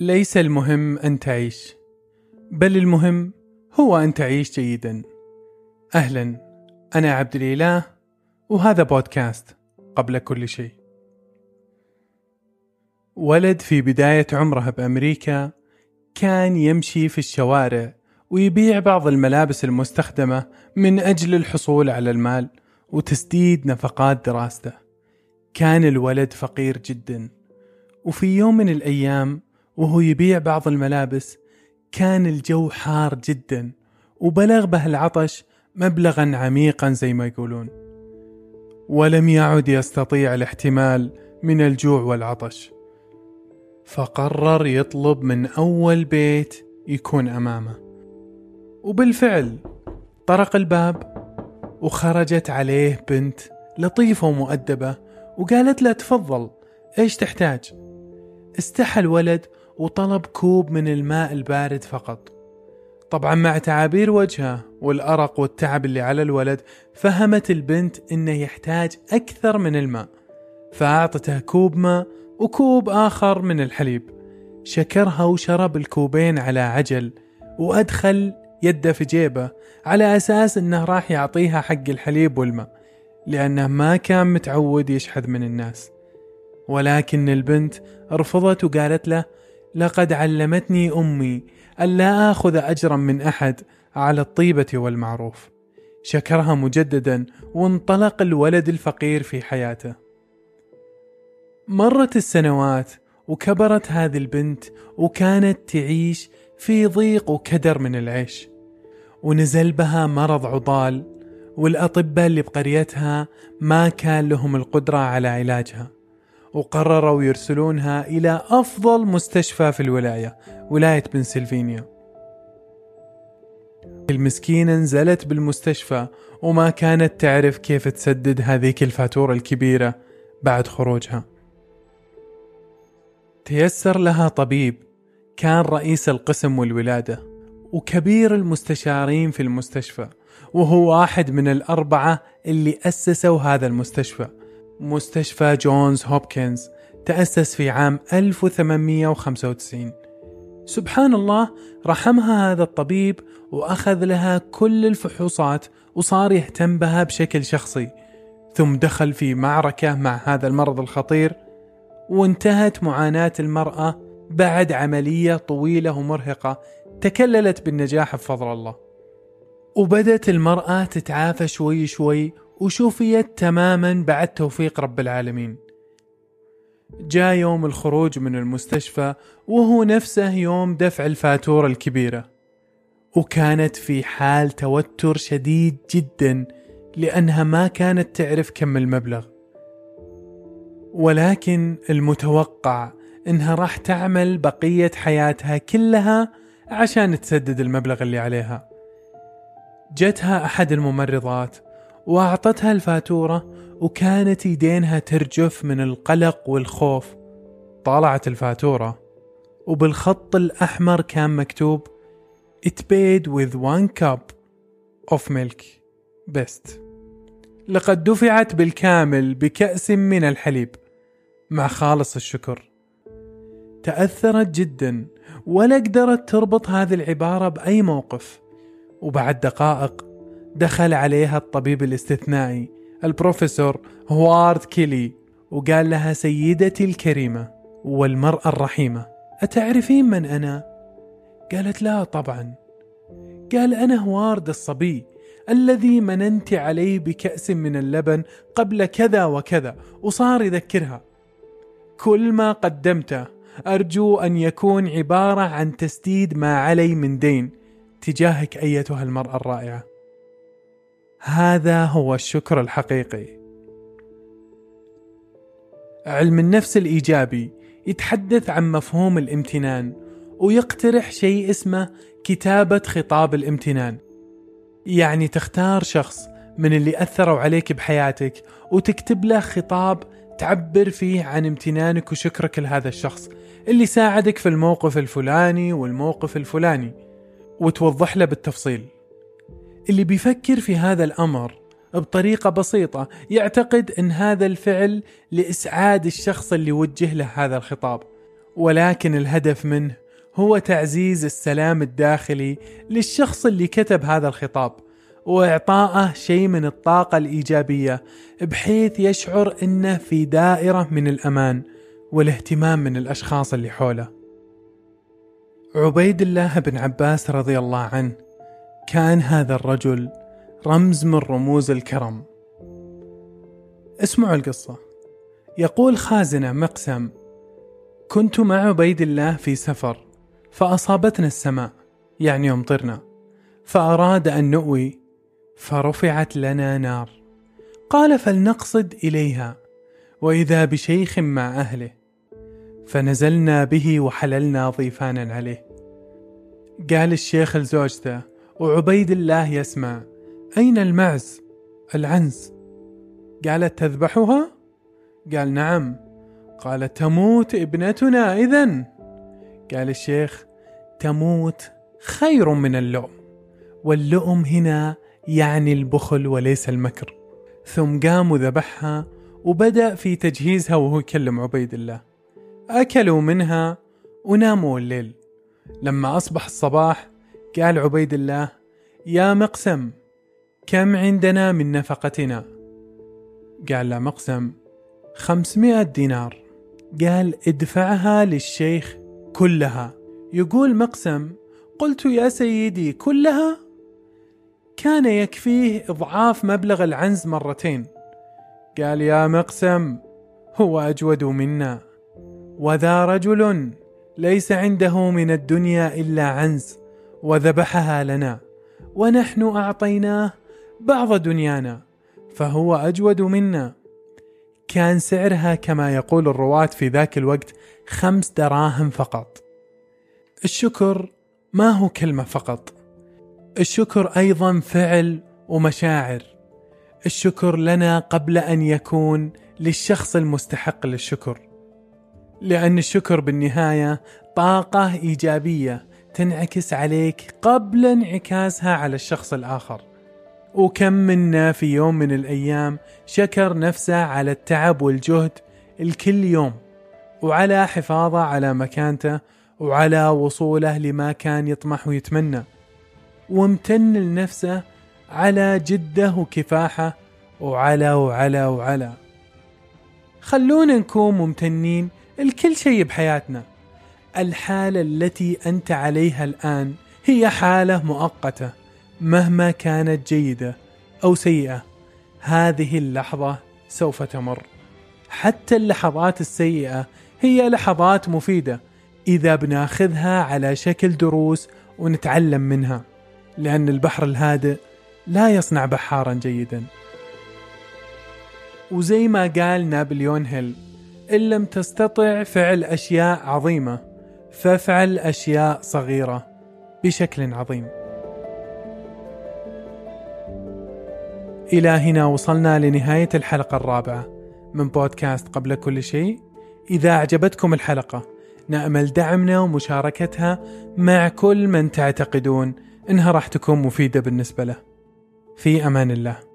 ليس المهم أن تعيش بل المهم هو أن تعيش جيدا. أهلا أنا عبد الإله وهذا بودكاست قبل كل شيء. ولد في بداية عمره بأمريكا كان يمشي في الشوارع ويبيع بعض الملابس المستخدمة من أجل الحصول على المال وتسديد نفقات دراسته. كان الولد فقير جدا وفي يوم من الأيام وهو يبيع بعض الملابس. كان الجو حار جدا وبلغ به العطش مبلغا عميقا زي ما يقولون. ولم يعد يستطيع الاحتمال من الجوع والعطش. فقرر يطلب من أول بيت يكون أمامه. وبالفعل طرق الباب وخرجت عليه بنت لطيفة ومؤدبة وقالت له تفضل إيش تحتاج؟ استحى الولد وطلب كوب من الماء البارد فقط. طبعا مع تعابير وجهه والأرق والتعب اللي على الولد فهمت البنت إنه يحتاج أكثر من الماء. فأعطته كوب ماء وكوب آخر من الحليب. شكرها وشرب الكوبين على عجل وأدخل يده في جيبه على أساس أنه راح يعطيها حق الحليب والماء لأنه ما كان متعود يشحذ من الناس. ولكن البنت رفضت وقالت له لقد علمتني أمي ألا آخذ أجرا من أحد على الطيبة والمعروف. شكرها مجددا وانطلق الولد الفقير في حياته. مرت السنوات وكبرت هذه البنت وكانت تعيش في ضيق وكدر من العيش. ونزل بها مرض عضال والأطباء اللي بقريتها ما كان لهم القدرة على علاجها. وقرروا يرسلونها إلى أفضل مستشفى في الولاية ولاية بنسلفانيا المسكينة نزلت بالمستشفى وما كانت تعرف كيف تسدد هذيك الفاتورة الكبيرة بعد خروجها. تيسر لها طبيب كان رئيس القسم والولادة وكبير المستشارين في المستشفى وهو واحد من الأربعة اللي أسسوا هذا المستشفى. مستشفى جونز هوبكنز تأسس في عام 1895 سبحان الله رحمها هذا الطبيب وأخذ لها كل الفحوصات وصار يهتم بها بشكل شخصي ثم دخل في معركة مع هذا المرض الخطير وانتهت معاناة المرأة بعد عملية طويلة ومرهقة تكللت بالنجاح بفضل الله. وبدت المرأة تتعافى شوي شوي وشوفيت تماما بعد توفيق رب العالمين. جاء يوم الخروج من المستشفى وهو نفسه يوم دفع الفاتورة الكبيرة. وكانت في حال توتر شديد جدا لأنها ما كانت تعرف كم المبلغ. ولكن المتوقع إنها راح تعمل بقية حياتها كلها عشان تسدد المبلغ اللي عليها. جتها أحد الممرضات وأعطتها الفاتورة وكانت يدينها ترجف من القلق والخوف. طالعت الفاتورة وبالخط الأحمر كان مكتوب It paid with one cup of milk. Best. لقد دفعت بالكامل بكأس من الحليب. مع خالص الشكر. تأثرت جدا ولا قدرت تربط هذه العبارة بأي موقف. وبعد دقائق دخل عليها الطبيب الاستثنائي البروفيسور هوارد كيلي وقال لها سيدتي الكريمة والمرأة الرحيمة أتعرفين من أنا؟ قالت لا طبعا. قال أنا هوارد الصبي الذي مننت عليه بكأس من اللبن قبل كذا وكذا وصار يذكرها. كل ما قدمته أرجو أن يكون عبارة عن تسديد ما علي من دين تجاهك أيتها المرأة الرائعة. هذا هو الشكر الحقيقي. علم النفس الإيجابي يتحدث عن مفهوم الامتنان ويقترح شيء اسمه كتابة خطاب الامتنان. يعني تختار شخص من اللي أثروا عليك بحياتك وتكتب له خطاب تعبر فيه عن امتنانك وشكرك لهذا الشخص اللي ساعدك في الموقف الفلاني والموقف الفلاني وتوضح له بالتفصيل. اللي بيفكر في هذا الأمر بطريقة بسيطة يعتقد إن هذا الفعل لإسعاد الشخص اللي وجه له هذا الخطاب ولكن الهدف منه هو تعزيز السلام الداخلي للشخص اللي كتب هذا الخطاب واعطائه شيء من الطاقة الإيجابية بحيث يشعر إنه في دائرة من الأمان والاهتمام من الأشخاص اللي حوله. عبيد الله بن عباس رضي الله عنه كان هذا الرجل رمز من رموز الكرم. اسمعوا القصة. يقول خازنه مقسم: كنت مع عبيد الله في سفر فأصابتنا السماء يعني أمطرنا فأراد أن نؤوي فرفعت لنا نار قال فلنقصد إليها وإذا بشيخ مع أهله فنزلنا به وحللنا ضيفانا عليه قال الشيخ لزوجته وعبيد الله يسمع. أين المعز؟ العنز. قالت تذبحها؟ قال نعم. قال تموت ابنتنا إذا قال الشيخ تموت خير من اللؤم. واللؤم هنا يعني البخل وليس المكر. ثم قام وذبحها وبدأ في تجهيزها وهو يكلم عبيد الله. أكلوا منها وناموا الليل. لما أصبح الصباح قال عبيد الله يا مقسم كم عندنا من نفقتنا؟ قال له مقسم خمسمائة دينار. قال ادفعها للشيخ كلها. يقول مقسم قلت يا سيدي كلها؟ كان يكفيه إضعاف مبلغ العنز مرتين. قال يا مقسم هو أجود منا وذا رجل ليس عنده من الدنيا إلا عنز. وذبحها لنا ونحن أعطيناه بعض دنيانا فهو أجود منا. كان سعرها كما يقول الرواة في ذاك الوقت خمس دراهم فقط. الشكر ما هو كلمة فقط. الشكر أيضا فعل ومشاعر. الشكر لنا قبل أن يكون للشخص المستحق للشكر. لأن الشكر بالنهاية طاقة إيجابية تنعكس عليك قبل انعكاسها على الشخص الآخر. وكم منا في يوم من الأيام شكر نفسه على التعب والجهد الكل يوم وعلى حفاظه على مكانته وعلى وصوله لما كان يطمح ويتمنى. وامتن لنفسه على جده وكفاحه وعلى وعلى وعلى. خلونا نكون ممتنين لكل شيء بحياتنا. الحالة التي أنت عليها الآن هي حالة مؤقتة مهما كانت جيدة أو سيئة هذه اللحظة سوف تمر. حتى اللحظات السيئة هي لحظات مفيدة إذا بناخذها على شكل دروس ونتعلم منها لأن البحر الهادئ لا يصنع بحارا جيدا. وزي ما قال نابليون هيل إن لم تستطع فعل أشياء عظيمة فافعل أشياء صغيرة بشكل عظيم. إلى هنا وصلنا لنهاية الحلقة الرابعة من بودكاست قبل كل شيء. إذا أعجبتكم الحلقة نأمل دعمنا ومشاركتها مع كل من تعتقدون إنها راح تكون مفيدة بالنسبة له. في أمان الله.